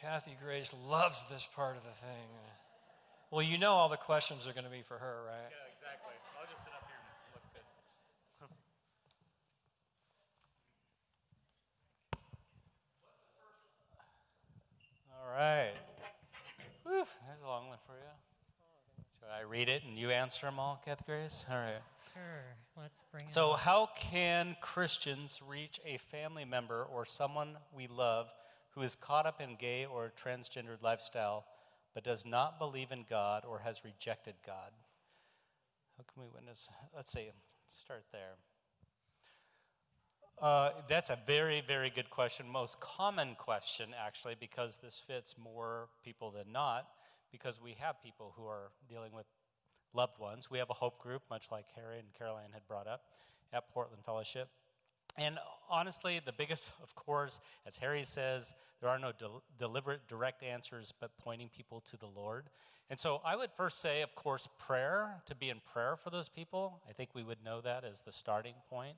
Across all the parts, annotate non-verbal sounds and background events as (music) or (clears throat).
Kathy Grace loves this part of the thing. Well, you know all the questions are going to be for her, right? Yeah, exactly. I'll just sit up here and look good. (laughs) All right. Whew, there's a long one for you. Should I read it and you answer them all, Kathy Grace? All right. Sure. Let's bring it. So, on. how can Christians reach a family member or someone we love who is caught up in gay or transgendered lifestyle but does not believe in God or has rejected God? How can we witness? Let's see, start there. Uh, that's a very, very good question. Most common question, actually, because this fits more people than not, because we have people who are dealing with loved ones. We have a hope group, much like Harry and Caroline had brought up at Portland Fellowship. And honestly, the biggest, (laughs) of course, as Harry says, there are no del- deliberate, direct answers, but pointing people to the Lord. And so I would first say, of course, prayer, to be in prayer for those people. I think we would know that as the starting point.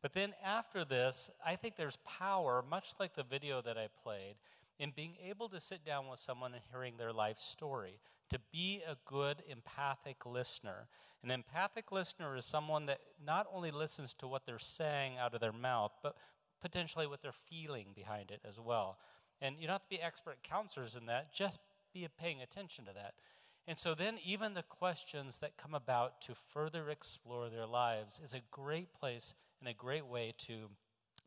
But then after this, I think there's power, much like the video that I played, in being able to sit down with someone and hearing their life story, to be a good empathic listener. An empathic listener is someone that not only listens to what they're saying out of their mouth, but potentially what they're feeling behind it as well. And you don't have to be expert counselors in that, just be paying attention to that. And so then, even the questions that come about to further explore their lives is a great place and a great way to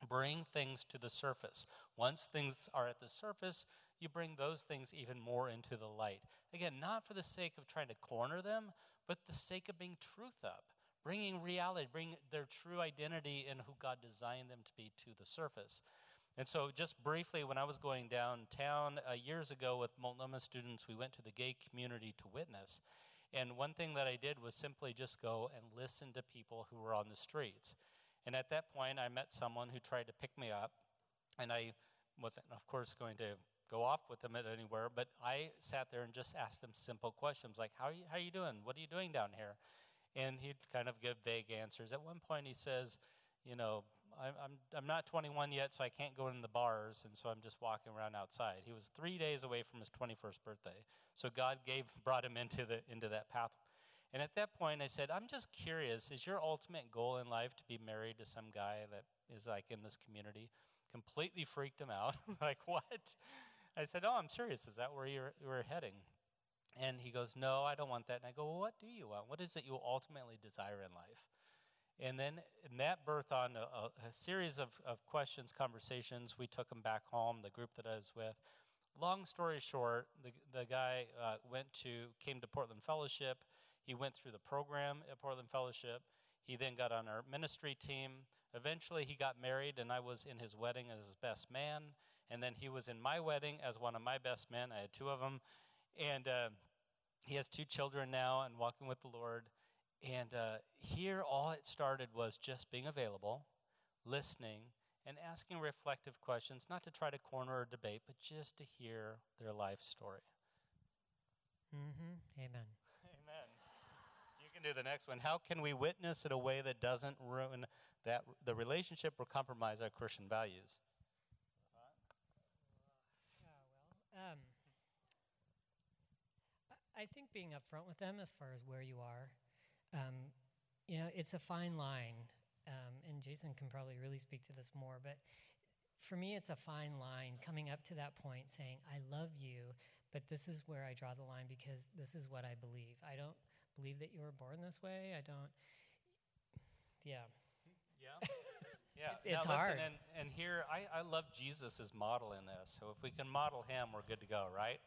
bring things to the surface. Once things are at the surface, you bring those things even more into the light. Again, not for the sake of trying to corner them, but the sake of being truth up, bringing reality, bringing their true identity and who God designed them to be to the surface. And so, just briefly, when I was going downtown uh, years ago with Multnomah students, we went to the gay community to witness. And one thing that I did was simply just go and listen to people who were on the streets. And at that point, I met someone who tried to pick me up, and I wasn't, of course, going to go off with them at anywhere, but I sat there and just asked them simple questions like, How are you, how are you doing? What are you doing down here? And he'd kind of give vague answers. At one point, he says, You know, I'm, I'm, I'm not 21 yet, so I can't go in the bars, and so I'm just walking around outside. He was three days away from his 21st birthday. So God gave, (laughs) brought him into, the, into that path. And at that point, I said, I'm just curious, is your ultimate goal in life to be married to some guy that is like in this community? Completely freaked him out. (laughs) like, what? I said, Oh, I'm serious. Is that where you're, you're heading? And he goes, No, I don't want that. And I go, Well, what do you want? What is it you ultimately desire in life? And then and that birthed on a, a, series of, of questions, conversations. We took him back home, the group that I was with. Long story short, the, the guy uh, went to, came to Portland Fellowship. He went through the program at Portland Fellowship. He then got on our ministry team. Eventually, he got married, and I was in his wedding as his best man. And then he was in my wedding as one of my best men. I had two of them. And uh, he has two children now and walking with the Lord. And uh, here, all it started was just being available, listening, and asking reflective questions, not to try to corner or debate, but just to hear their life story. Mm-hmm. Amen. Amen. You can do the next one. How can we witness in a way that doesn't ruin that the relationship or compromise our Christian values? Um, I- think being upfront with them as far as where you are, um, you know, it's a fine line, um, and Jason can probably really speak to this more, but for me, it's a fine line coming up to that point saying, I love you, but this is where I draw the line because this is what I believe. I don't believe that you were born this way. I don't, yeah. Yeah. (laughs) Yeah. It- it's now listen, hard. And, and here, I, I love Jesus' model in this. So if we can model him, we're good to go, right?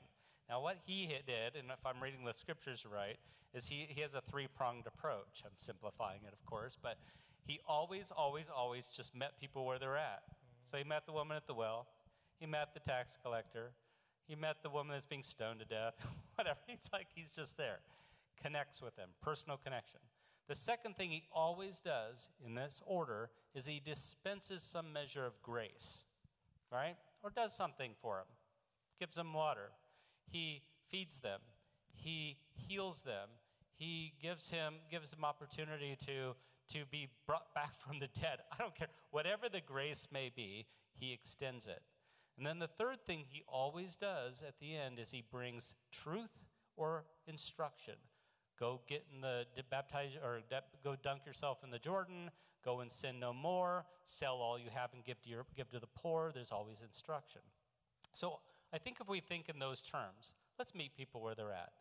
Now, what he did, and if I'm reading the scriptures right, is he, he has a three pronged approach. I'm simplifying it, of course, but he always, always, always just met people where they're at. So he met the woman at the well, he met the tax collector, he met the woman that's being stoned to death, (laughs) whatever. It's like he's just there. Connects with them, personal connection. The second thing he always does in this order is he dispenses some measure of grace, right? Or does something for them, gives them water. He feeds them, he heals them, he gives him gives them opportunity to to be brought back from the dead. I don't care whatever the grace may be, he extends it. And then the third thing he always does at the end is he brings truth or instruction. Go get in the baptize or go dunk yourself in the Jordan. Go and sin no more. Sell all you have and give to your, give to the poor. There's always instruction. So I think if we think in those terms, let's meet people where they're at.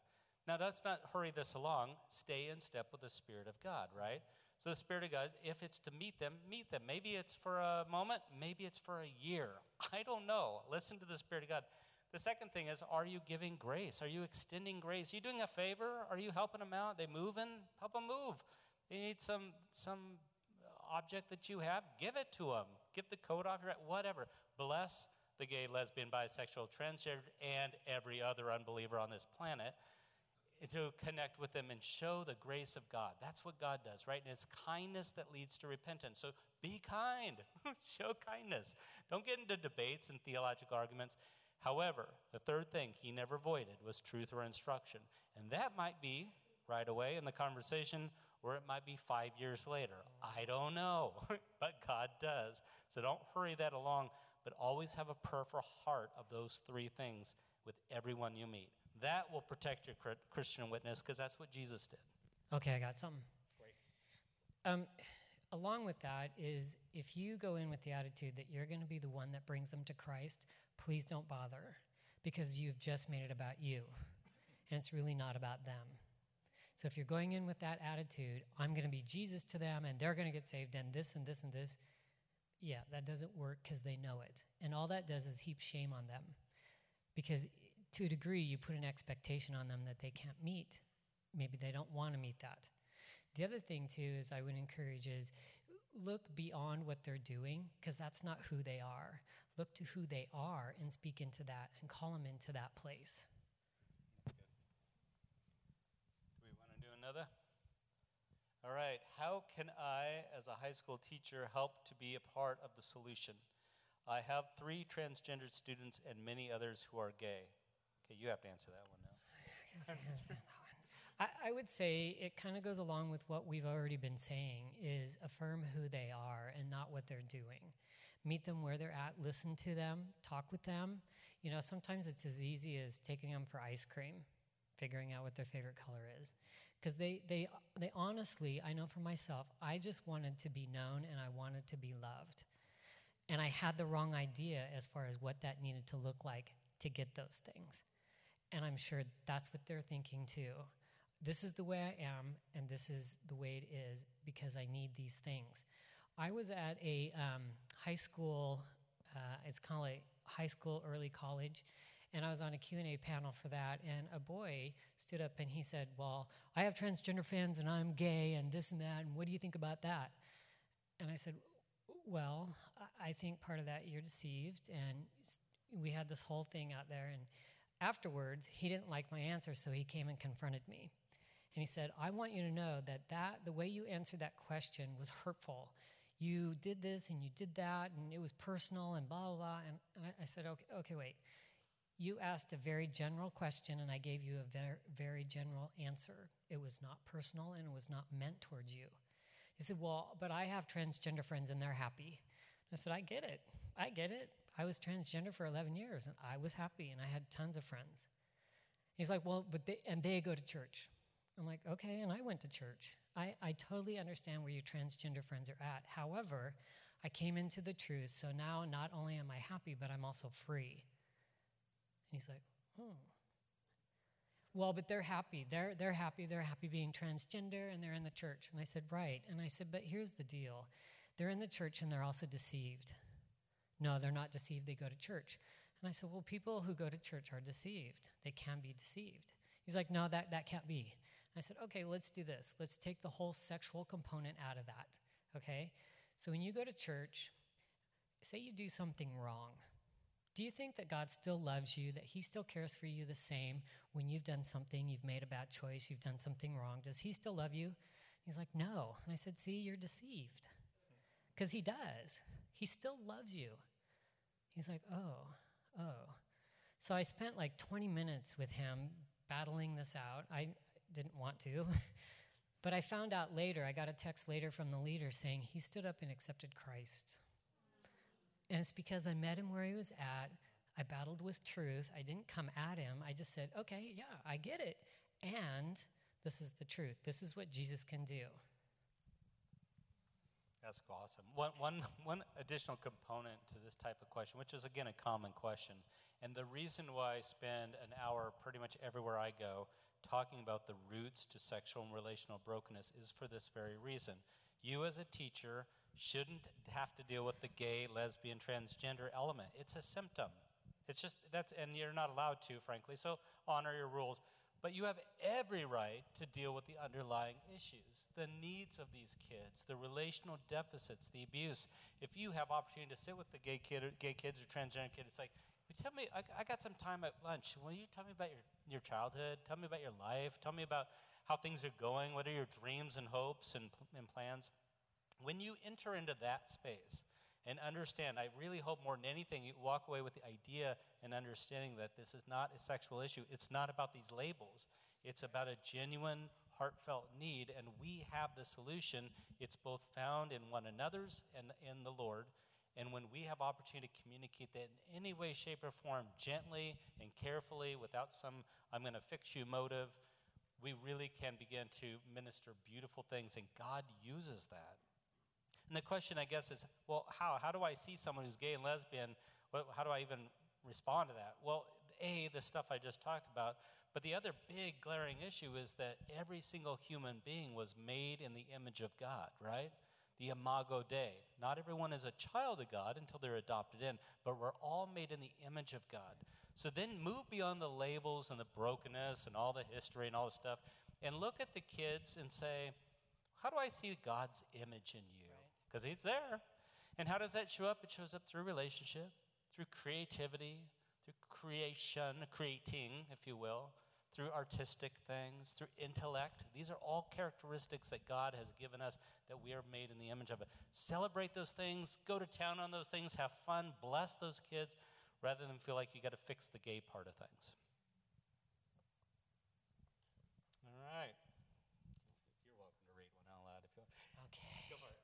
Now, let's not hurry this along. Stay in step with the Spirit of God, right? So, the Spirit of God, if it's to meet them, meet them. Maybe it's for a moment, maybe it's for a year. (laughs) I don't know. Listen to the Spirit of God. The second thing is, are you giving grace? Are you extending grace? Are you doing a favor? Are you helping them out? They moving? Help them move. They need some some object that you have. Give it to them. Give the coat off your head. Whatever. Bless the gay, lesbian, bisexual, transgender, and every other unbeliever on this planet to connect with them and show the grace of God. That's what God does, right? And it's kindness that leads to repentance. So be kind, (laughs) show kindness. Don't get into debates and theological arguments. However, the third thing he never voided was truth or instruction. And that might be right away in the conversation, or it might be five years later. I don't know, (laughs) but God does. So don't hurry that along, but always have a prayerful heart of those three things with everyone you meet. That will protect your Christian witness because that's what Jesus did. Okay, I got something. Great. Um, along with that is if you go in with the attitude that you're going to be the one that brings them to Christ, please don't bother because you've just made it about you. And it's really not about them. So if you're going in with that attitude, I'm going to be Jesus to them and they're going to get saved and this and this and this, yeah, that doesn't work because they know it. And all that does is heap shame on them. Because to a degree, you put an expectation on them that they can't meet. Maybe they don't want to meet that. The other thing, too, is I would encourage is look beyond what they're doing because that's not who they are. Look to who they are and speak into that and call them into that place. Do we want to do another? All right. How can I, as a high school teacher, help to be a part of the solution? I have three transgendered students and many others who are gay. Okay, you have to answer that one now. I, I would say it kind of goes along with what we've already been saying is affirm who they are and not what they're doing. Meet them where they're at, listen to them, talk with them. You know, sometimes it's as easy as taking them for ice cream, figuring out what their favorite color is. Because they, they, they honestly, I know for myself, I just wanted to be known and I wanted to be loved. And I had the wrong idea as far as what that needed to look like to get those things. And I'm sure that's what they're thinking too. This is the way I am, and this is the way it is because I need these things. I was at a um, high school, uh, it's kind of like high school, early college, and I was on a Q&A panel for that, and a boy stood up and he said, well, I have transgender fans, and I'm gay and this and that, and what do you think about that? And I said, well, I think part of that you're deceived, and we had this whole thing out there, and Afterwards, he didn't like my answer, so he came and confronted me. And he said, I want you to know that, that the way you answered that question was hurtful. You did this and you did that, and it was personal and blah, blah, blah. And, and I, I said, okay, okay, wait. You asked a very general question, and I gave you a very, very general answer. It was not personal and it was not meant towards you. He said, Well, but I have transgender friends and they're happy. I said, I get it. I get it. I was transgender for 11 years and I was happy and I had tons of friends. He's like, well, but they, and they go to church. I'm like, okay, and I went to church. I, I totally understand where your transgender friends are at. However, I came into the truth, so now not only am I happy, but I'm also free. And he's like, oh. Well, but they're happy. They're, they're happy. They're happy being transgender and they're in the church. And I said, right. And I said, but here's the deal they're in the church and they're also deceived. No, they're not deceived, they go to church. And I said, Well, people who go to church are deceived. They can be deceived. He's like, No, that, that can't be. I said, Okay, let's do this. Let's take the whole sexual component out of that. Okay? So when you go to church, say you do something wrong. Do you think that God still loves you, that He still cares for you the same when you've done something, you've made a bad choice, you've done something wrong? Does He still love you? He's like, No. And I said, See, you're deceived. Because He does. He still loves you. He's like, oh, oh. So I spent like 20 minutes with him battling this out. I didn't want to. (laughs) but I found out later, I got a text later from the leader saying he stood up and accepted Christ. And it's because I met him where he was at. I battled with truth. I didn't come at him. I just said, okay, yeah, I get it. And this is the truth. This is what Jesus can do. That's awesome. One, one, one additional component to this type of question, which is again a common question, and the reason why I spend an hour pretty much everywhere I go talking about the roots to sexual and relational brokenness is for this very reason. You, as a teacher, shouldn't have to deal with the gay, lesbian, transgender element. It's a symptom. It's just that's, and you're not allowed to, frankly. So honor your rules. But you have every right to deal with the underlying issues, the needs of these kids, the relational deficits, the abuse. If you have opportunity to sit with the gay kid, gay kids or transgender kids, it's like, tell me, I, I got some time at lunch. Will you tell me about your, your childhood? Tell me about your life. Tell me about how things are going. What are your dreams and hopes and, and plans? When you enter into that space, and understand, I really hope more than anything you walk away with the idea and understanding that this is not a sexual issue. It's not about these labels, it's about a genuine, heartfelt need, and we have the solution. It's both found in one another's and in the Lord. And when we have opportunity to communicate that in any way, shape, or form, gently and carefully, without some I'm going to fix you motive, we really can begin to minister beautiful things, and God uses that. And the question, I guess, is well, how? How do I see someone who's gay and lesbian? How do I even respond to that? Well, A, the stuff I just talked about, but the other big glaring issue is that every single human being was made in the image of God, right? The imago Dei. Not everyone is a child of God until they're adopted in, but we're all made in the image of God. So then move beyond the labels and the brokenness and all the history and all the stuff and look at the kids and say, how do I see God's image in you? because He's there. And how does that show up? It shows up through relationship, through creativity, through creation, creating, if you will, through artistic things, through intellect. These are all characteristics that God has given us that we are made in the image of it. Celebrate those things, go to town on those things, have fun, bless those kids, rather than feel like you got to fix the gay part of things. All right. You're welcome to read one out loud if you want. Okay. Go for it.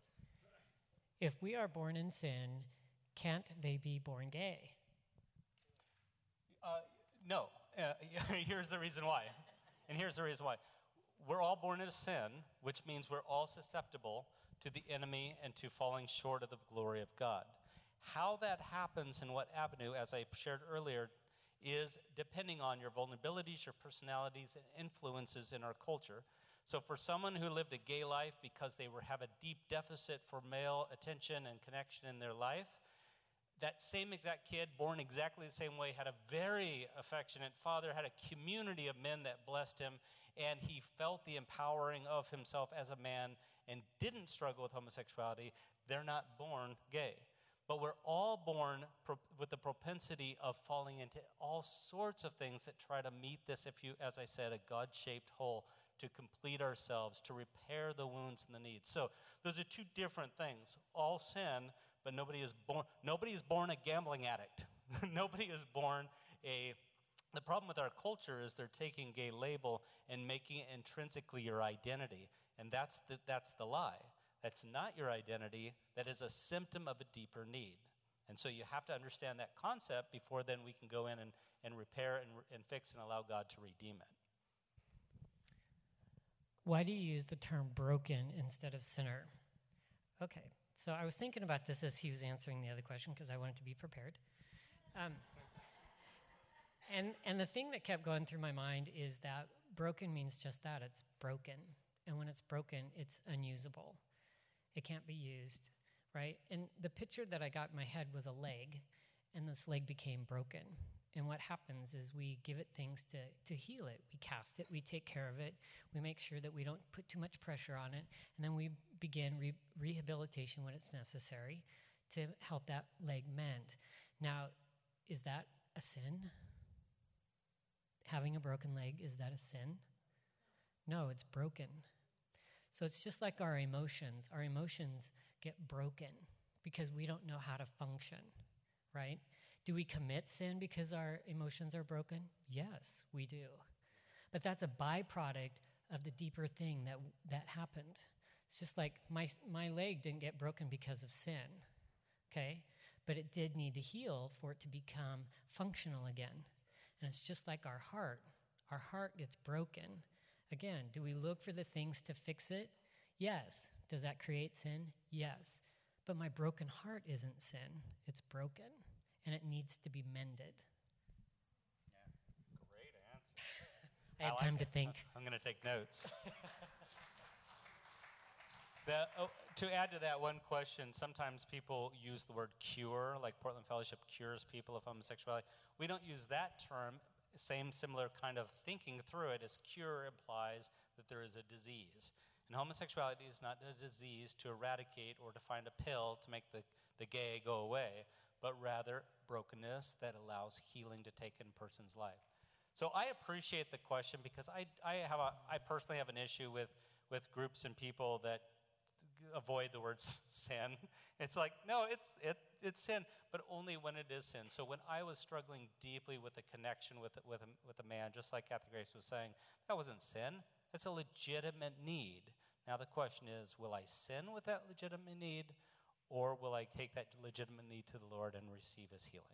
If we are born in sin, can't they be born gay? Uh, no. Uh, (laughs) here's the reason why. And here's the reason why. We're all born into sin, which means we're all susceptible to the enemy and to falling short of the glory of God. How that happens and what avenue, as I shared earlier, is depending on your vulnerabilities, your personalities, and influences in our culture. So, for someone who lived a gay life because they were, have a deep deficit for male attention and connection in their life, that same exact kid, born exactly the same way, had a very affectionate father, had a community of men that blessed him, and he felt the empowering of himself as a man and didn't struggle with homosexuality. They're not born gay. But we're all born pro- with the propensity of falling into all sorts of things that try to meet this, if you, as I said, a God shaped hole to complete ourselves, to repair the wounds and the needs. So those are two different things. All sin, but nobody is born nobody is born a gambling addict. (laughs) nobody is born a the problem with our culture is they're taking gay label and making it intrinsically your identity. And that's the, that's the lie. That's not your identity. That is a symptom of a deeper need. And so you have to understand that concept before then we can go in and, and repair and, and fix and allow God to redeem it. Why do you use the term broken instead of sinner? Okay, so I was thinking about this as he was answering the other question because I wanted to be prepared. Um, and, and the thing that kept going through my mind is that broken means just that it's broken. And when it's broken, it's unusable. It can't be used, right? And the picture that I got in my head was a leg, and this leg became broken. And what happens is we give it things to, to heal it. We cast it, we take care of it, we make sure that we don't put too much pressure on it, and then we begin re- rehabilitation when it's necessary to help that leg mend. Now, is that a sin? Having a broken leg, is that a sin? No, it's broken. So it's just like our emotions. Our emotions get broken because we don't know how to function, right? Do we commit sin because our emotions are broken? Yes, we do. But that's a byproduct of the deeper thing that, that happened. It's just like my, my leg didn't get broken because of sin, okay? but it did need to heal for it to become functional again. And it's just like our heart. Our heart gets broken. Again, do we look for the things to fix it? Yes. Does that create sin? Yes. But my broken heart isn't sin, it's broken, and it needs to be mended. Great answer. (laughs) I had like time to think. (laughs) I'm going to take notes. (laughs) the, oh, to add to that one question, sometimes people use the word cure, like Portland Fellowship cures people of homosexuality. We don't use that term. Same similar kind of thinking through it as cure implies that there is a disease. And homosexuality is not a disease to eradicate or to find a pill to make the, the gay go away, but rather brokenness that allows healing to take in a person's life. So I appreciate the question because I, I, have a, I personally have an issue with, with groups and people that avoid the word (laughs) sin. It's like, no, it's, it, it's sin, but only when it is sin. So when I was struggling deeply with the connection with, with, a, with a man, just like Kathy Grace was saying, that wasn't sin. It's a legitimate need. Now the question is, will I sin with that legitimate need, or will I take that legitimate need to the Lord and receive his healing?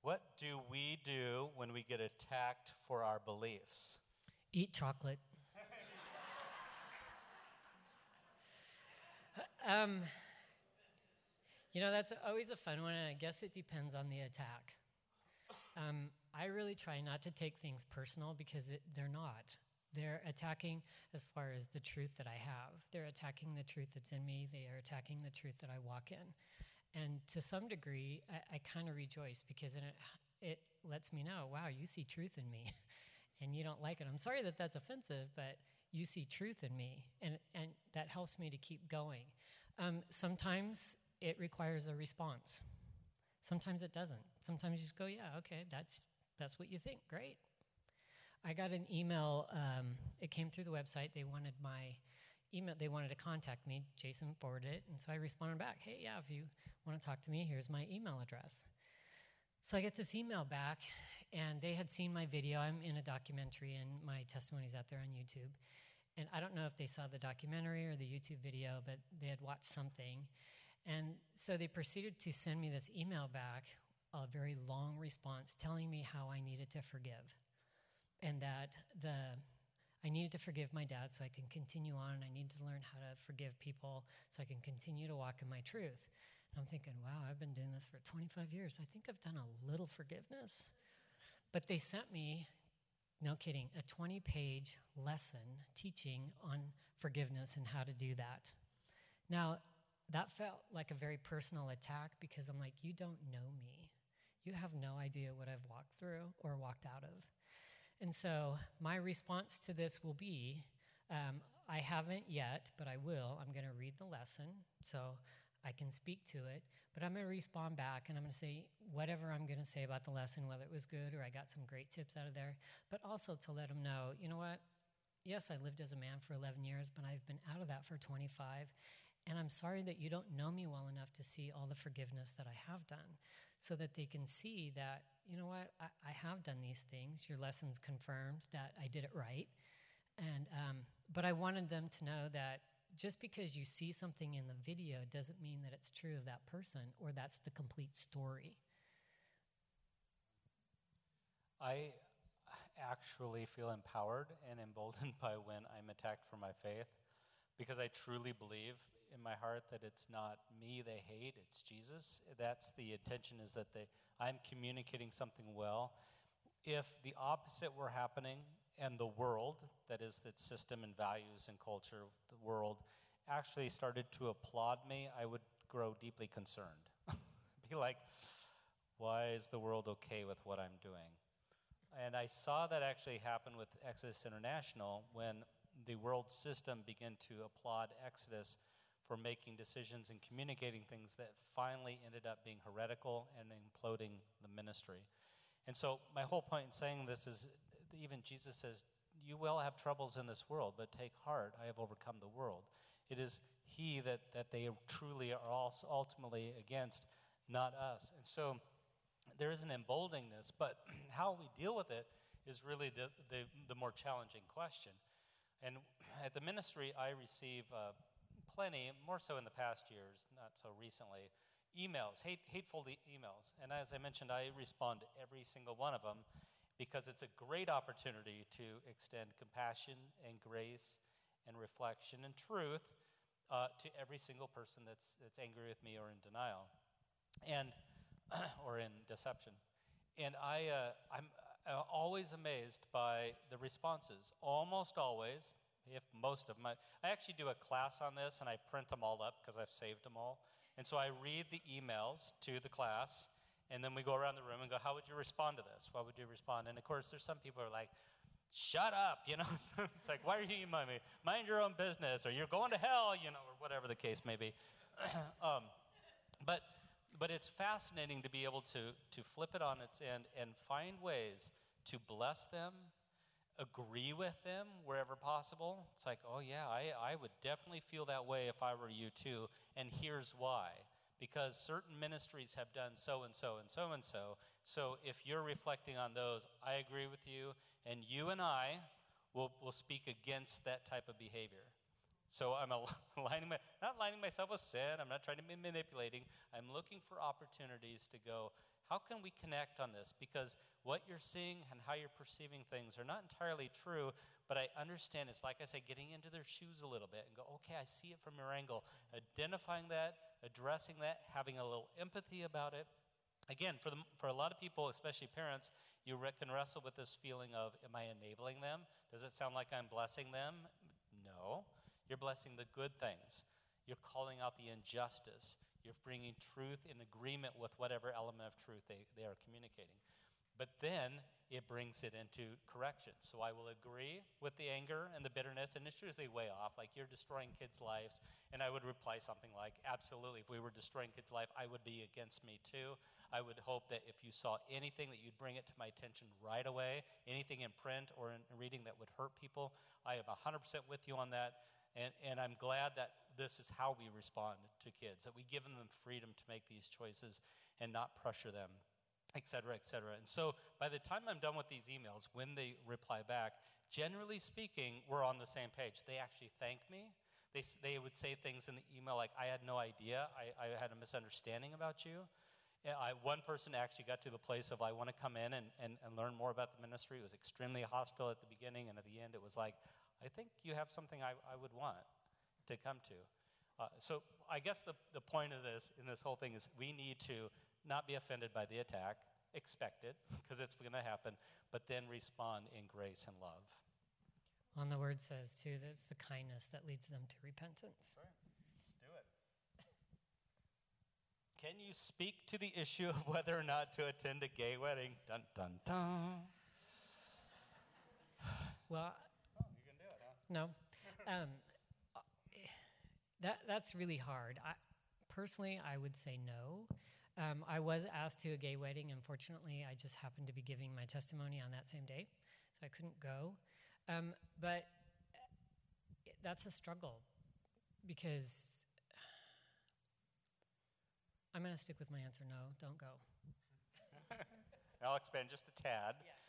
What do we do when we get attacked for our beliefs? Eat chocolate. (laughs) um, you know, that's always a fun one, and I guess it depends on the attack. Um, I really try not to take things personal because it, they're not. They're attacking as far as the truth that I have. They're attacking the truth that's in me. They are attacking the truth that I walk in. And to some degree, I, I kind of rejoice because it, it lets me know, wow, you see truth in me (laughs) and you don't like it. I'm sorry that that's offensive, but you see truth in me, and, and that helps me to keep going. Um, sometimes it requires a response. Sometimes it doesn't. Sometimes you just go, yeah, okay, that's, that's what you think. Great. I got an email. Um, it came through the website. They wanted my email. They wanted to contact me. Jason forwarded it, and so I responded back, "Hey, yeah, if you want to talk to me, here's my email address." So I get this email back, and they had seen my video. I'm in a documentary, and my testimony's out there on YouTube. And I don't know if they saw the documentary or the YouTube video, but they had watched something. And so they proceeded to send me this email back, a very long response telling me how I needed to forgive and that the I needed to forgive my dad so I can continue on I need to learn how to forgive people so I can continue to walk in my truth. And I'm thinking, wow, I've been doing this for 25 years. I think I've done a little forgiveness. But they sent me, no kidding, a 20 page lesson teaching on forgiveness and how to do that. Now, that felt like a very personal attack because I'm like, you don't know me. You have no idea what I've walked through or walked out of. And so my response to this will be um, I haven't yet, but I will. I'm going to read the lesson so I can speak to it. But I'm going to respond back and I'm going to say whatever I'm going to say about the lesson, whether it was good or I got some great tips out of there, but also to let them know, you know what? Yes, I lived as a man for 11 years, but I've been out of that for 25. And I'm sorry that you don't know me well enough to see all the forgiveness that I have done so that they can see that, you know what, I, I have done these things. Your lessons confirmed that I did it right. And, um, but I wanted them to know that just because you see something in the video doesn't mean that it's true of that person or that's the complete story. I actually feel empowered and emboldened (laughs) by when I'm attacked for my faith because I truly believe in my heart that it's not me they hate, it's Jesus. That's the intention is that they I'm communicating something well. If the opposite were happening and the world, that is the system and values and culture, the world actually started to applaud me, I would grow deeply concerned. (laughs) Be like, why is the world okay with what I'm doing? And I saw that actually happen with Exodus International when the world system began to applaud Exodus for making decisions and communicating things that finally ended up being heretical and imploding the ministry. And so, my whole point in saying this is even Jesus says, You will have troubles in this world, but take heart, I have overcome the world. It is He that, that they truly are also ultimately against, not us. And so, there is an emboldeningness, but (clears throat) how we deal with it is really the, the, the more challenging question. And at the ministry, I receive uh, plenty, more so in the past years, not so recently, emails, hate, hateful emails. And as I mentioned, I respond to every single one of them because it's a great opportunity to extend compassion and grace and reflection and truth uh, to every single person that's, that's angry with me or in denial and (clears throat) or in deception. And I, uh, I'm uh, always amazed by the responses. Almost always, if most of my, I, actually do a class on this and I print them all up because I've saved them all. And so I read the emails to the class, and then we go around the room and go, How would you respond to this? What would you respond? And of course, there's some people are like, Shut up, you know? (laughs) it's like, Why are you emailing me? Mind your own business, or you're going to hell, you know, or whatever the case may be. (clears throat) um, but, but it's fascinating to be able to, to flip it on its end and find ways to bless them, agree with them wherever possible. It's like, oh, yeah, I, I would definitely feel that way if I were you too. And here's why because certain ministries have done so and so and so and so. So if you're reflecting on those, I agree with you, and you and I will, will speak against that type of behavior. So I'm aligning (laughs) my, not aligning myself with sin. I'm not trying to be manipulating. I'm looking for opportunities to go, how can we connect on this? Because what you're seeing and how you're perceiving things are not entirely true, but I understand it's like I say, getting into their shoes a little bit and go, okay, I see it from your angle. Identifying that, addressing that, having a little empathy about it. Again, for, the, for a lot of people, especially parents, you can wrestle with this feeling of, am I enabling them? Does it sound like I'm blessing them? No. You're blessing the good things. You're calling out the injustice. You're bringing truth in agreement with whatever element of truth they, they are communicating. But then it brings it into correction. So I will agree with the anger and the bitterness, and it's usually way off, like you're destroying kids' lives. And I would reply something like, Absolutely, if we were destroying kids' life, I would be against me too. I would hope that if you saw anything, that you'd bring it to my attention right away, anything in print or in reading that would hurt people. I am 100% with you on that. And, and I'm glad that this is how we respond to kids, that we give them freedom to make these choices and not pressure them, et cetera, et cetera. And so by the time I'm done with these emails, when they reply back, generally speaking, we're on the same page. They actually thank me. They, they would say things in the email like, I had no idea, I, I had a misunderstanding about you. I, one person actually got to the place of, I want to come in and, and, and learn more about the ministry. It was extremely hostile at the beginning, and at the end, it was like, I think you have something I, I would want to come to. Uh, so I guess the, the point of this in this whole thing is we need to not be offended by the attack, expect it, because it's going to happen, but then respond in grace and love. On the word says too that it's the kindness that leads them to repentance. Right. Let's do it. Can you speak to the issue of whether or not to attend a gay wedding? Dun dun dun. Well, oh, you can do it, huh? no. Um, that, that's really hard. I, personally, I would say no. Um, I was asked to a gay wedding. Unfortunately, I just happened to be giving my testimony on that same day, so I couldn't go. Um, but that's a struggle because I'm going to stick with my answer no, don't go. (laughs) I'll expand just a tad. Yeah.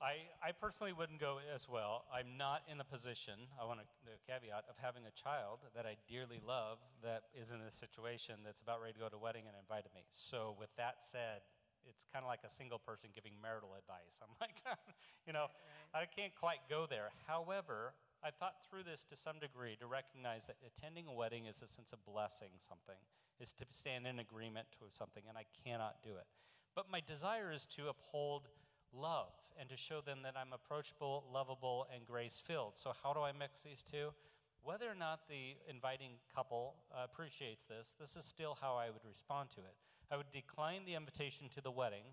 I, I personally wouldn't go as well. I'm not in the position, I want to, the caveat, of having a child that I dearly love that is in a situation that's about ready to go to a wedding and invited me. So, with that said, it's kind of like a single person giving marital advice. I'm like, (laughs) you know. I can't quite go there. However, I thought through this to some degree to recognize that attending a wedding is a sense of blessing something, is to stand in agreement to something, and I cannot do it. But my desire is to uphold love and to show them that I'm approachable, lovable, and grace filled. So, how do I mix these two? Whether or not the inviting couple uh, appreciates this, this is still how I would respond to it. I would decline the invitation to the wedding,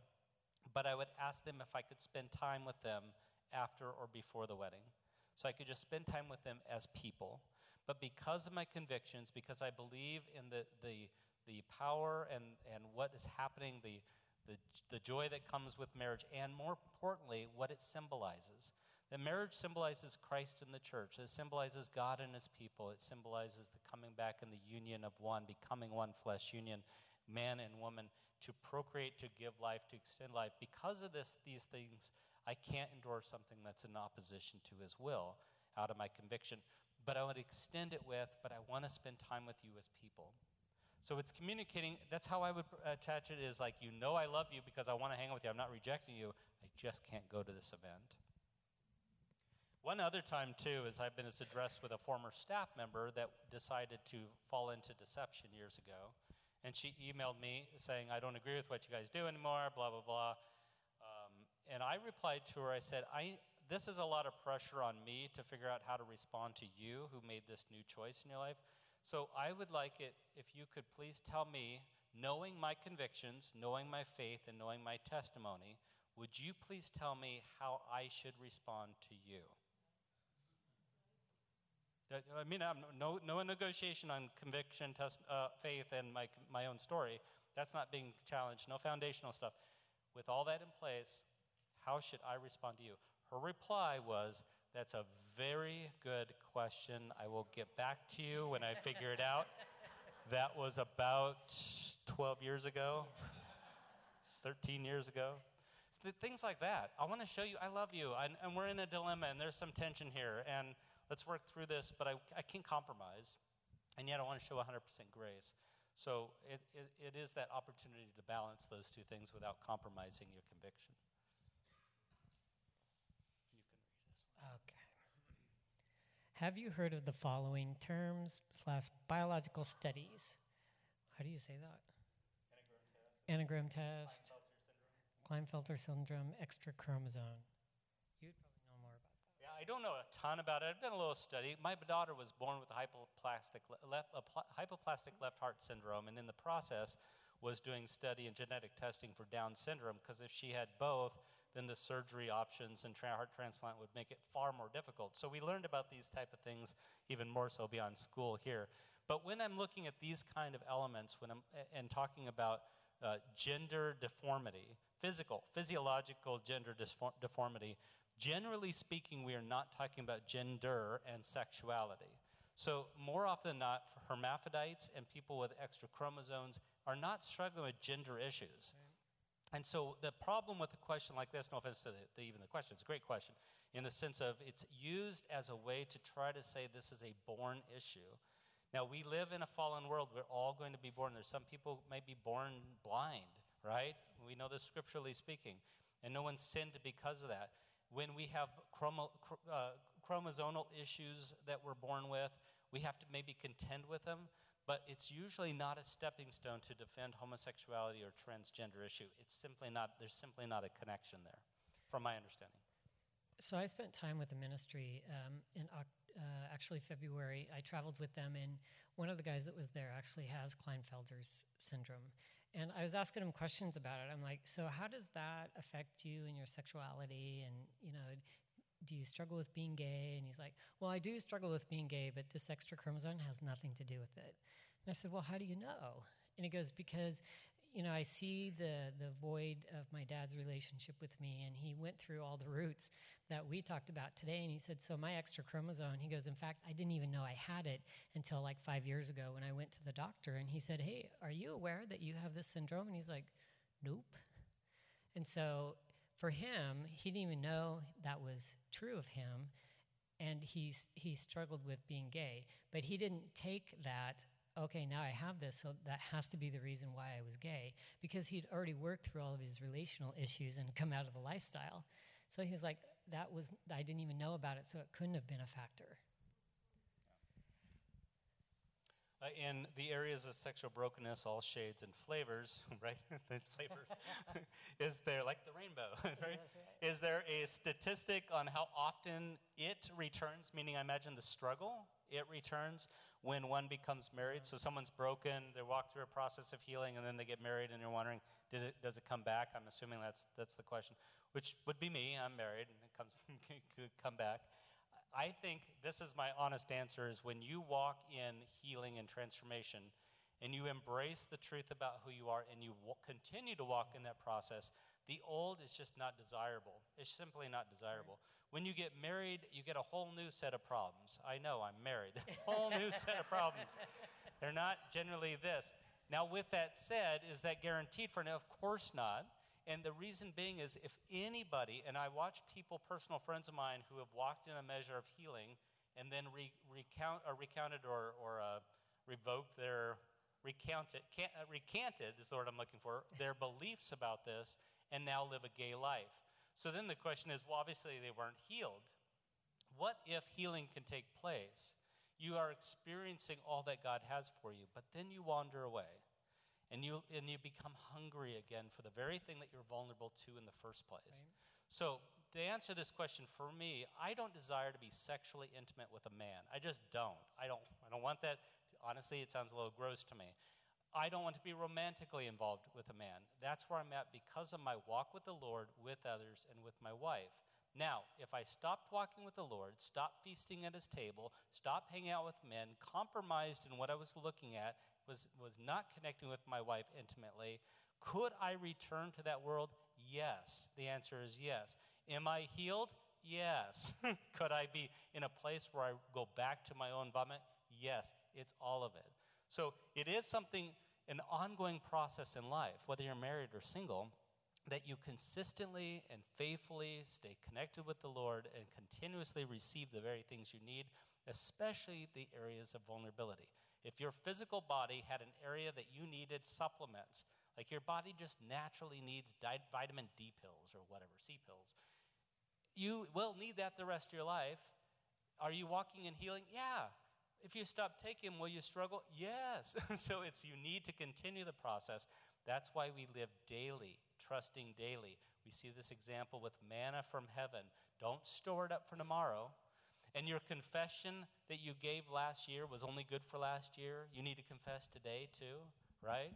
but I would ask them if I could spend time with them after or before the wedding. So I could just spend time with them as people. But because of my convictions, because I believe in the, the, the power and, and what is happening, the, the, the joy that comes with marriage, and more importantly, what it symbolizes. That marriage symbolizes Christ and the church. It symbolizes God and his people. It symbolizes the coming back and the union of one, becoming one flesh union, man and woman, to procreate, to give life, to extend life. Because of this, these things, I can't endorse something that's in opposition to his will out of my conviction. but I would extend it with, but I want to spend time with you as people. So it's communicating. That's how I would attach it is like, you know, I love you because I want to hang with you. I'm not rejecting you. I just can't go to this event. One other time, too, is I've been addressed with a former staff member that decided to fall into deception years ago. And she emailed me saying, I don't agree with what you guys do anymore, blah, blah, blah. Um, and I replied to her, I said, I, this is a lot of pressure on me to figure out how to respond to you who made this new choice in your life. So I would like it if you could please tell me, knowing my convictions, knowing my faith, and knowing my testimony, would you please tell me how I should respond to you? I mean, I'm no, no negotiation on conviction, test, uh, faith, and my, my own story. That's not being challenged, no foundational stuff. With all that in place, how should I respond to you? Her reply was, That's a very good question. I will get back to you when I figure it out. That was about 12 years ago, 13 years ago. Things like that. I want to show you I love you, and, and we're in a dilemma, and there's some tension here. And let's work through this, but I, I can't compromise. And yet I want to show 100% grace. So it, it, it is that opportunity to balance those two things without compromising your conviction. You can read this. Okay. Have you heard of the following terms slash biological studies? How do you say that? Anagram test. Anagram test. Klinefelter syndrome, extra chromosome. You'd probably know more about that. Yeah, I don't know a ton about it. I've done a little study. My daughter was born with hypoplastic left, uh, a hypoplastic left heart syndrome, and in the process was doing study and genetic testing for Down syndrome because if she had both, then the surgery options and heart transplant would make it far more difficult. So we learned about these type of things even more so beyond school here. But when I'm looking at these kind of elements, when I'm and talking about uh, gender deformity, physical, physiological gender deformity, Generally speaking, we are not talking about gender and sexuality. So, more often than not, hermaphrodites and people with extra chromosomes are not struggling with gender issues. And so, the problem with a question like this, no offense to the, the, even the question, it's a great question, in the sense of it's used as a way to try to say this is a born issue. Now, we live in a fallen world. We're all going to be born. There's some people may be born blind, right? We know this scripturally speaking. And no one sinned because of that when we have chromo, uh, chromosomal issues that we're born with, we have to maybe contend with them, but it's usually not a stepping stone to defend homosexuality or transgender issue. It's simply not, there's simply not a connection there, from my understanding. So I spent time with the ministry um, in uh, actually February. I traveled with them, and one of the guys that was there actually has Klinefelter's syndrome. And I was asking him questions about it. I'm like, so how does that affect you and your sexuality? And, you know, do you struggle with being gay? And he's like, well, I do struggle with being gay, but this extra chromosome has nothing to do with it. And I said, well, how do you know? And he goes, because you know, I see the the void of my dad's relationship with me, and he went through all the roots that we talked about today. And he said, so my extra chromosome. He goes, in fact, I didn't even know I had it until like five years ago when I went to the doctor, and he said, hey, are you aware that you have this syndrome? And he's like, nope. And so for him, he didn't even know that was true of him, and he he struggled with being gay, but he didn't take that okay, now I have this, so that has to be the reason why I was gay, because he'd already worked through all of his relational issues and come out of the lifestyle. So he was like, that was, I didn't even know about it, so it couldn't have been a factor. Uh, in the areas of sexual brokenness, all shades and flavors, (laughs) right? (laughs) the flavors. (laughs) is there, like the rainbow, right? Is there a statistic on how often it returns, meaning I imagine the struggle, it returns when one becomes married. So someone's broken, they walk through a process of healing, and then they get married, and you're wondering, did it, does it come back? I'm assuming that's, that's the question, which would be me. I'm married, and it comes, could come back. I think this is my honest answer is when you walk in healing and transformation and you embrace the truth about who you are and you w- continue to walk in that process, the old is just not desirable. It's simply not desirable. When you get married, you get a whole new set of problems. I know I'm married. (laughs) a whole new set of problems. They're not generally this. Now, with that said, is that guaranteed for now? Of course not. And the reason being is if anybody, and I watch people, personal friends of mine, who have walked in a measure of healing, and then re- recount, or recounted or, or uh, revoked their, recounted, can, uh, recanted is the word I'm looking for, their (laughs) beliefs about this, and now live a gay life. So then the question is well, obviously they weren't healed. What if healing can take place? You are experiencing all that God has for you, but then you wander away and you, and you become hungry again for the very thing that you're vulnerable to in the first place. Right. So, to answer this question for me, I don't desire to be sexually intimate with a man. I just don't. I don't, I don't want that. Honestly, it sounds a little gross to me. I don't want to be romantically involved with a man. That's where I'm at because of my walk with the Lord, with others, and with my wife. Now, if I stopped walking with the Lord, stopped feasting at his table, stopped hanging out with men, compromised in what I was looking at, was, was not connecting with my wife intimately, could I return to that world? Yes. The answer is yes. Am I healed? Yes. (laughs) could I be in a place where I go back to my own vomit? Yes. It's all of it. So it is something, an ongoing process in life, whether you're married or single, that you consistently and faithfully stay connected with the Lord and continuously receive the very things you need, especially the areas of vulnerability. If your physical body had an area that you needed supplements, like your body just naturally needs di- vitamin D pills or whatever, C pills, you will need that the rest of your life. Are you walking in healing? Yeah. If you stop taking will you struggle? Yes. (laughs) so it's you need to continue the process. That's why we live daily, trusting daily. We see this example with manna from heaven. Don't store it up for tomorrow. And your confession that you gave last year was only good for last year. You need to confess today too, right?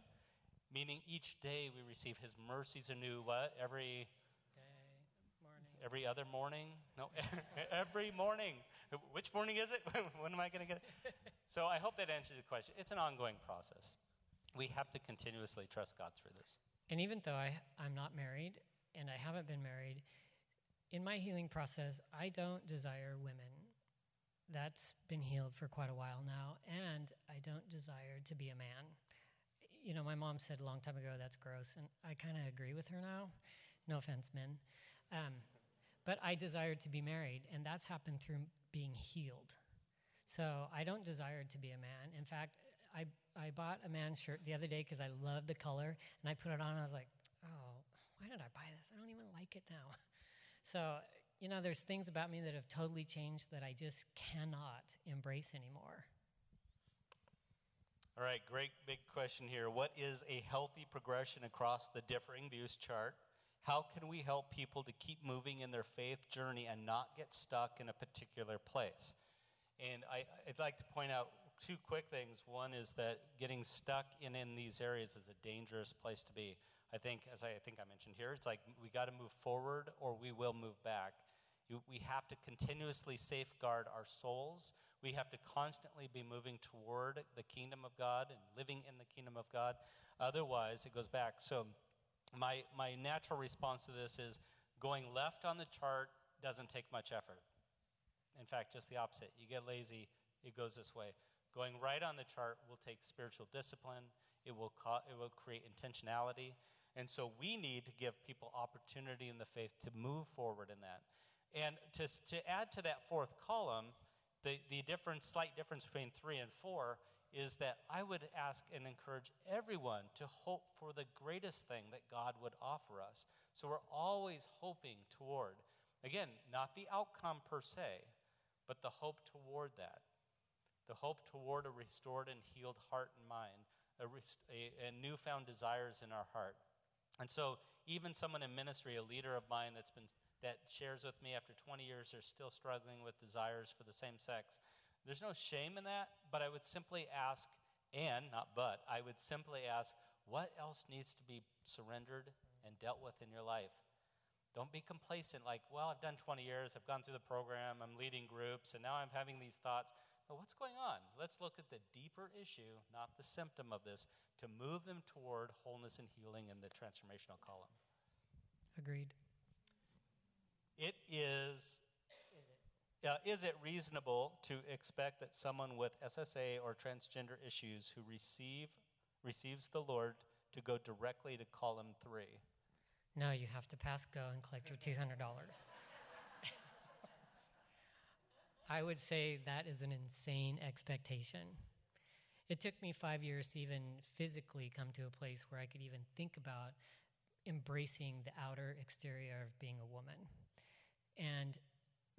Meaning each day we receive his mercies anew, what? Every Day, morning. every other morning? No, (laughs) every morning. Which morning is it? (laughs) when am I going to get it? So I hope that answers the question. It's an ongoing process. We have to continuously trust God through this. And even though I, I'm not married and I haven't been married, in my healing process, I don't desire women. That's been healed for quite a while now. And I don't desire to be a man. You know, my mom said a long time ago that's gross, and I kind of agree with her now. No offense, men. Um, but I desire to be married, and that's happened through being healed. So I don't desire to be a man. In fact, I, I bought a man's shirt the other day because I loved the color, and I put it on, and I was like, oh, why did I buy this? I don't even like it now. (laughs) So, you know, there's things about me that have totally changed that I just cannot embrace anymore. All right, great big question here. What is a healthy progression across the differing views chart? How can we help people to keep moving in their faith journey and not get stuck in a particular place? And I, would like to point out two quick things. One is that getting stuck in, in these areas is a dangerous place to be. I think, as I, I think I mentioned here, it's like we got to move forward or we will move back. You, we have to continuously safeguard our souls. We have to constantly be moving toward the kingdom of God and living in the kingdom of God. Otherwise, it goes back. So, my, my natural response to this is going left on the chart doesn't take much effort. In fact, just the opposite. You get lazy, it goes this way. Going right on the chart will take spiritual discipline, it will, co- it will create intentionality. And so we need to give people opportunity in the faith to move forward in that. And to, to add to that fourth column, the, the difference, slight difference between three and four is that I would ask and encourage everyone to hope for the greatest thing that God would offer us. So we're always hoping toward, again, not the outcome per se, but the hope toward that. The hope toward a restored and healed heart and mind, a, rest- a, a newfound desires in our heart. And so, even someone in ministry, a leader of mine that's been that shares with me after 20 years they're still struggling with desires for the same sex. There's no shame in that, but I would simply ask, and not but, I would simply ask, what else needs to be surrendered and dealt with in your life? Don't be complacent, like, well, I've done 20 years, I've gone through the program, I'm leading groups, and now I'm having these thoughts. What's going on? Let's look at the deeper issue, not the symptom of this, to move them toward wholeness and healing in the transformational column. Agreed. It is. Uh, is it reasonable to expect that someone with SSA or transgender issues who receive receives the Lord to go directly to column three? No, you have to pass go and collect your $200. (laughs) I would say that is an insane expectation. It took me five years to even physically come to a place where I could even think about embracing the outer exterior of being a woman. And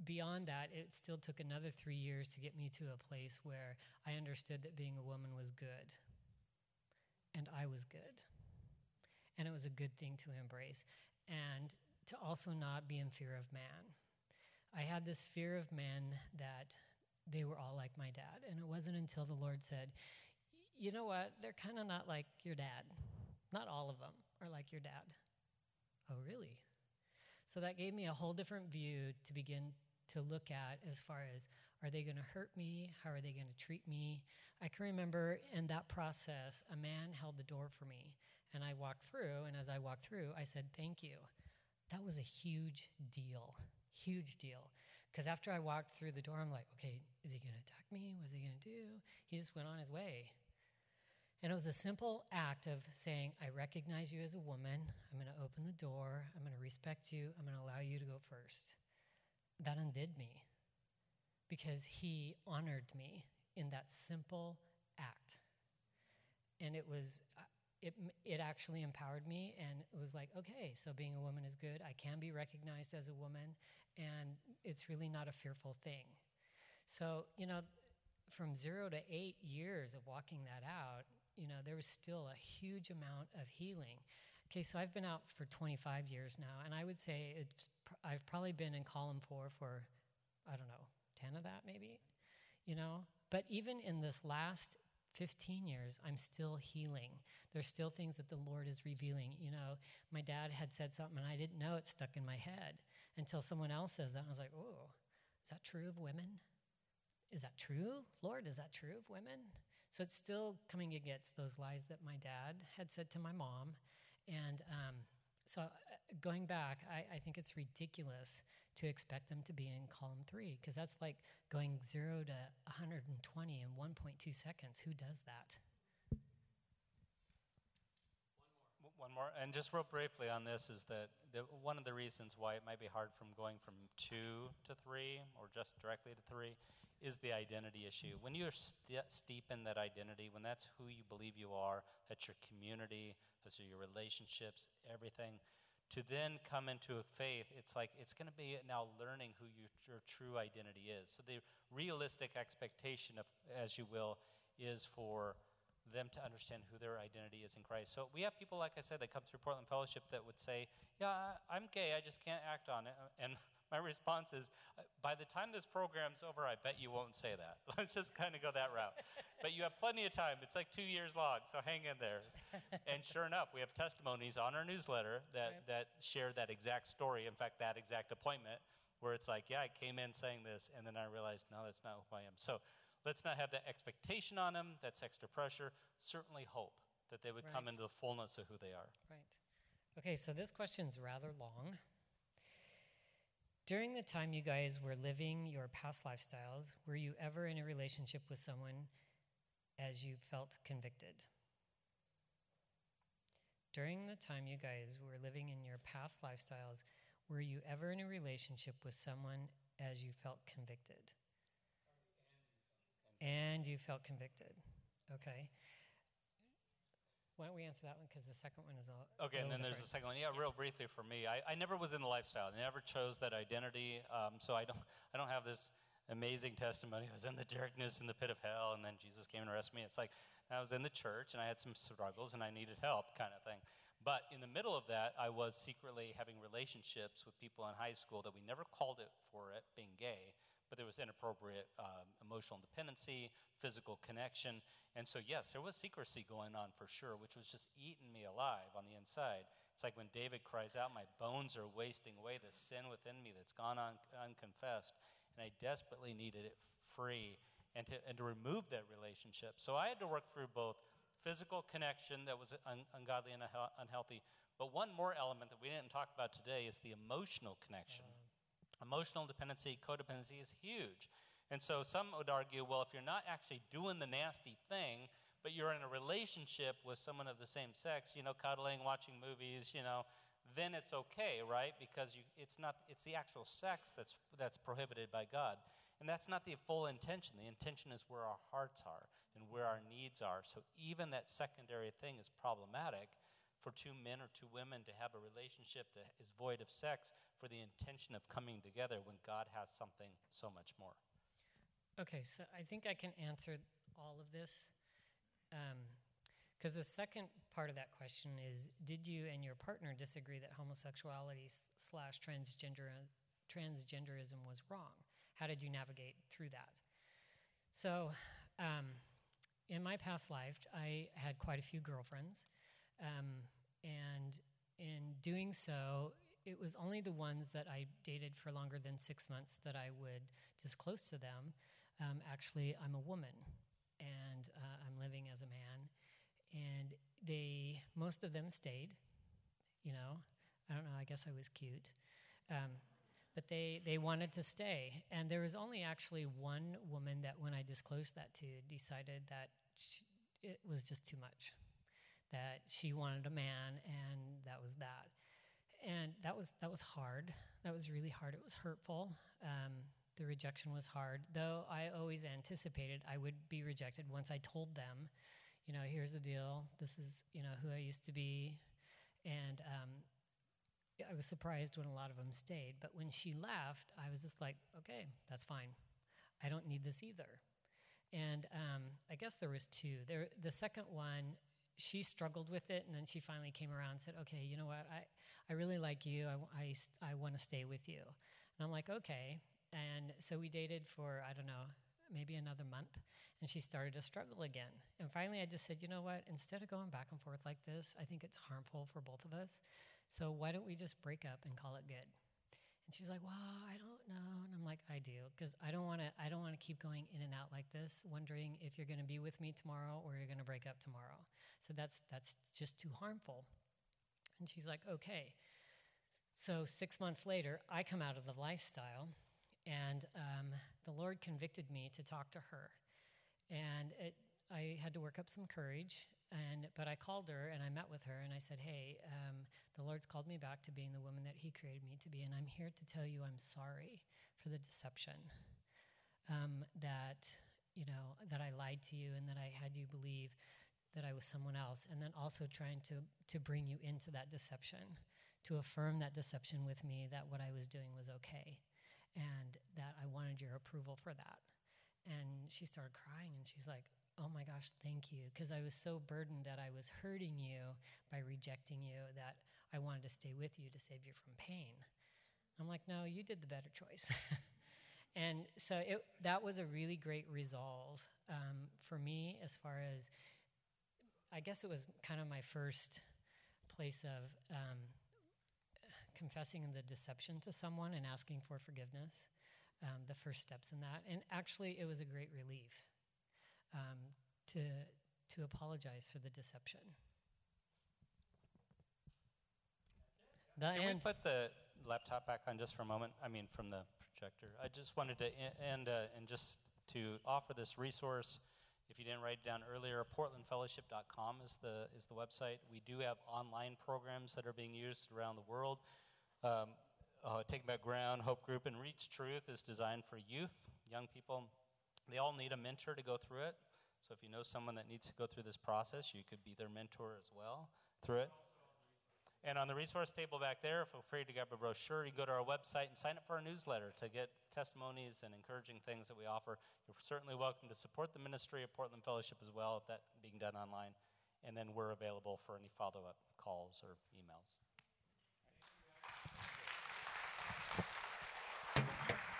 beyond that, it still took another three years to get me to a place where I understood that being a woman was good. And I was good. And it was a good thing to embrace. And to also not be in fear of man. I had this fear of men that they were all like my dad. And it wasn't until the Lord said, You know what? They're kind of not like your dad. Not all of them are like your dad. Oh, really? So that gave me a whole different view to begin to look at as far as are they going to hurt me? How are they going to treat me? I can remember in that process, a man held the door for me. And I walked through, and as I walked through, I said, Thank you. That was a huge deal, huge deal. Because after I walked through the door, I'm like, okay, is he going to attack me? What's he going to do? He just went on his way. And it was a simple act of saying, I recognize you as a woman. I'm going to open the door. I'm going to respect you. I'm going to allow you to go first. That undid me because he honored me in that simple act. And it was, uh, it, it actually empowered me and it was like okay so being a woman is good i can be recognized as a woman and it's really not a fearful thing so you know from zero to eight years of walking that out you know there was still a huge amount of healing okay so i've been out for 25 years now and i would say it's i've probably been in column four for i don't know 10 of that maybe you know but even in this last 15 years, I'm still healing. There's still things that the Lord is revealing. You know, my dad had said something and I didn't know it stuck in my head until someone else says that. And I was like, oh, is that true of women? Is that true? Lord, is that true of women? So it's still coming against those lies that my dad had said to my mom. And um, so uh, going back, I, I think it's ridiculous to expect them to be in column three because that's like going zero to 120 in 1.2 seconds. Who does that? One more, and just real briefly on this is that the, one of the reasons why it might be hard from going from two to three or just directly to three is the identity issue. When you're st- steep in that identity, when that's who you believe you are, that's your community, those are your relationships, everything, to then come into a faith, it's like it's going to be now learning who you, your true identity is. So the realistic expectation of, as you will, is for them to understand who their identity is in Christ. So we have people, like I said, that come through Portland Fellowship that would say, "Yeah, I'm gay. I just can't act on it." And my response is, uh, by the time this program's over, I bet you won't say that. (laughs) Let's just kind of go that route. but you have plenty of time. It's like two years long, so hang in there. (laughs) and sure enough, we have testimonies on our newsletter that, right. that share that exact story. In fact, that exact appointment where it's like, yeah, I came in saying this, and then I realized, no, that's not who I am. So let's not have that expectation on them. That's extra pressure. Certainly hope that they would right. come into the fullness of who they are. Right. Okay, so this question's rather long. During the time you guys were living your past lifestyles, were you ever in a relationship with someone as you felt convicted? During the time you guys were living in your past lifestyles, were you ever in a relationship with someone as you felt convicted? And you felt convicted. Okay. Why don't we answer that one? Because the second one is a okay. And then different. there's the second one. Yeah, real briefly for me, I, I never was in the lifestyle. I never chose that identity. Um, so I don't I don't have this amazing testimony. I was in the darkness in the pit of hell, and then Jesus came and rescued me. It's like I was in the church and I had some struggles and I needed help, kind of thing. But in the middle of that, I was secretly having relationships with people in high school that we never called it for it being gay, but there was inappropriate um, emotional dependency, physical connection. And so, yes, there was secrecy going on for sure, which was just eating me alive on the inside. It's like when David cries out, My bones are wasting away, the sin within me that's gone on unconfessed. And I desperately needed it free and to, and to remove that relationship. So I had to work through both physical connection that was un- ungodly and unhealthy, but one more element that we didn't talk about today is the emotional connection. Uh-huh Emotional dependency, codependency is huge. And so some would argue, well, if you're not actually doing the nasty thing, but you're in a relationship with someone of the same sex, you know, cuddling, watching movies, you know, then it's okay, right? Because you, it's not, it's the actual sex that's, that's prohibited by God. And that's not the full intention. The intention is where our hearts are and where our needs are. So even that secondary thing is problematic for two men or two women to have a relationship that is void of sex for the intention of coming together when God has something so much more. Okay, so I think I can answer all of this. Because the second part of that question is Did you and your partner disagree that homosexuality slash transgender, transgenderism was wrong? How did you navigate through that? So, um, in my past life, I had quite a few girlfriends. Um, and in doing so, it was only the ones that I dated for longer than six months that I would disclose to them. Um, actually, I'm a woman and uh, I'm living as a man. And they, most of them stayed. You know, I don't know, I guess I was cute. Um, but they, they wanted to stay. And there was only actually one woman that, when I disclosed that to, decided that she, it was just too much. That she wanted a man, and that was that. And that was that was hard. That was really hard. It was hurtful. Um, the rejection was hard, though. I always anticipated I would be rejected once I told them, you know, here's the deal. This is you know who I used to be, and um, I was surprised when a lot of them stayed. But when she left, I was just like, okay, that's fine. I don't need this either. And um, I guess there was two. There, the second one, she struggled with it, and then she finally came around and said, okay, you know what? I, I really like you. I, I, I want to stay with you. And I'm like, okay. And so we dated for, I don't know, maybe another month, and she started to struggle again. And finally, I just said, you know what? Instead of going back and forth like this, I think it's harmful for both of us. So why don't we just break up and call it good? And she's like, "Well, I don't know." And I'm like, "I do, because I don't want to. I don't want to keep going in and out like this, wondering if you're going to be with me tomorrow or you're going to break up tomorrow. So that's that's just too harmful." And she's like, "Okay." So six months later, I come out of the lifestyle, and um, the Lord convicted me to talk to her, and it, I had to work up some courage. And but I called her and I met with her and I said, "Hey, um, the Lord's called me back to being the woman that He created me to be, and I'm here to tell you I'm sorry for the deception um, that you know that I lied to you and that I had you believe that I was someone else, and then also trying to to bring you into that deception, to affirm that deception with me that what I was doing was okay, and that I wanted your approval for that." And she started crying and she's like, Oh my gosh, thank you. Because I was so burdened that I was hurting you by rejecting you that I wanted to stay with you to save you from pain. I'm like, No, you did the better choice. (laughs) and so it, that was a really great resolve um, for me as far as I guess it was kind of my first place of um, confessing the deception to someone and asking for forgiveness um, the first steps in that. And actually, it was a great relief um, to, to apologize for the deception. The Can end. we put the laptop back on just for a moment? I mean, from the projector. I just wanted to end uh, and just to offer this resource. If you didn't write it down earlier, portlandfellowship.com is the is the website. We do have online programs that are being used around the world. Um, uh, Taking Back Ground, Hope Group, and Reach Truth is designed for youth, young people. They all need a mentor to go through it. So if you know someone that needs to go through this process, you could be their mentor as well through it. And on the resource table back there, feel free to grab a brochure. You can go to our website and sign up for our newsletter to get testimonies and encouraging things that we offer. You're certainly welcome to support the ministry of Portland Fellowship as well, if that being done online. And then we're available for any follow up calls or emails.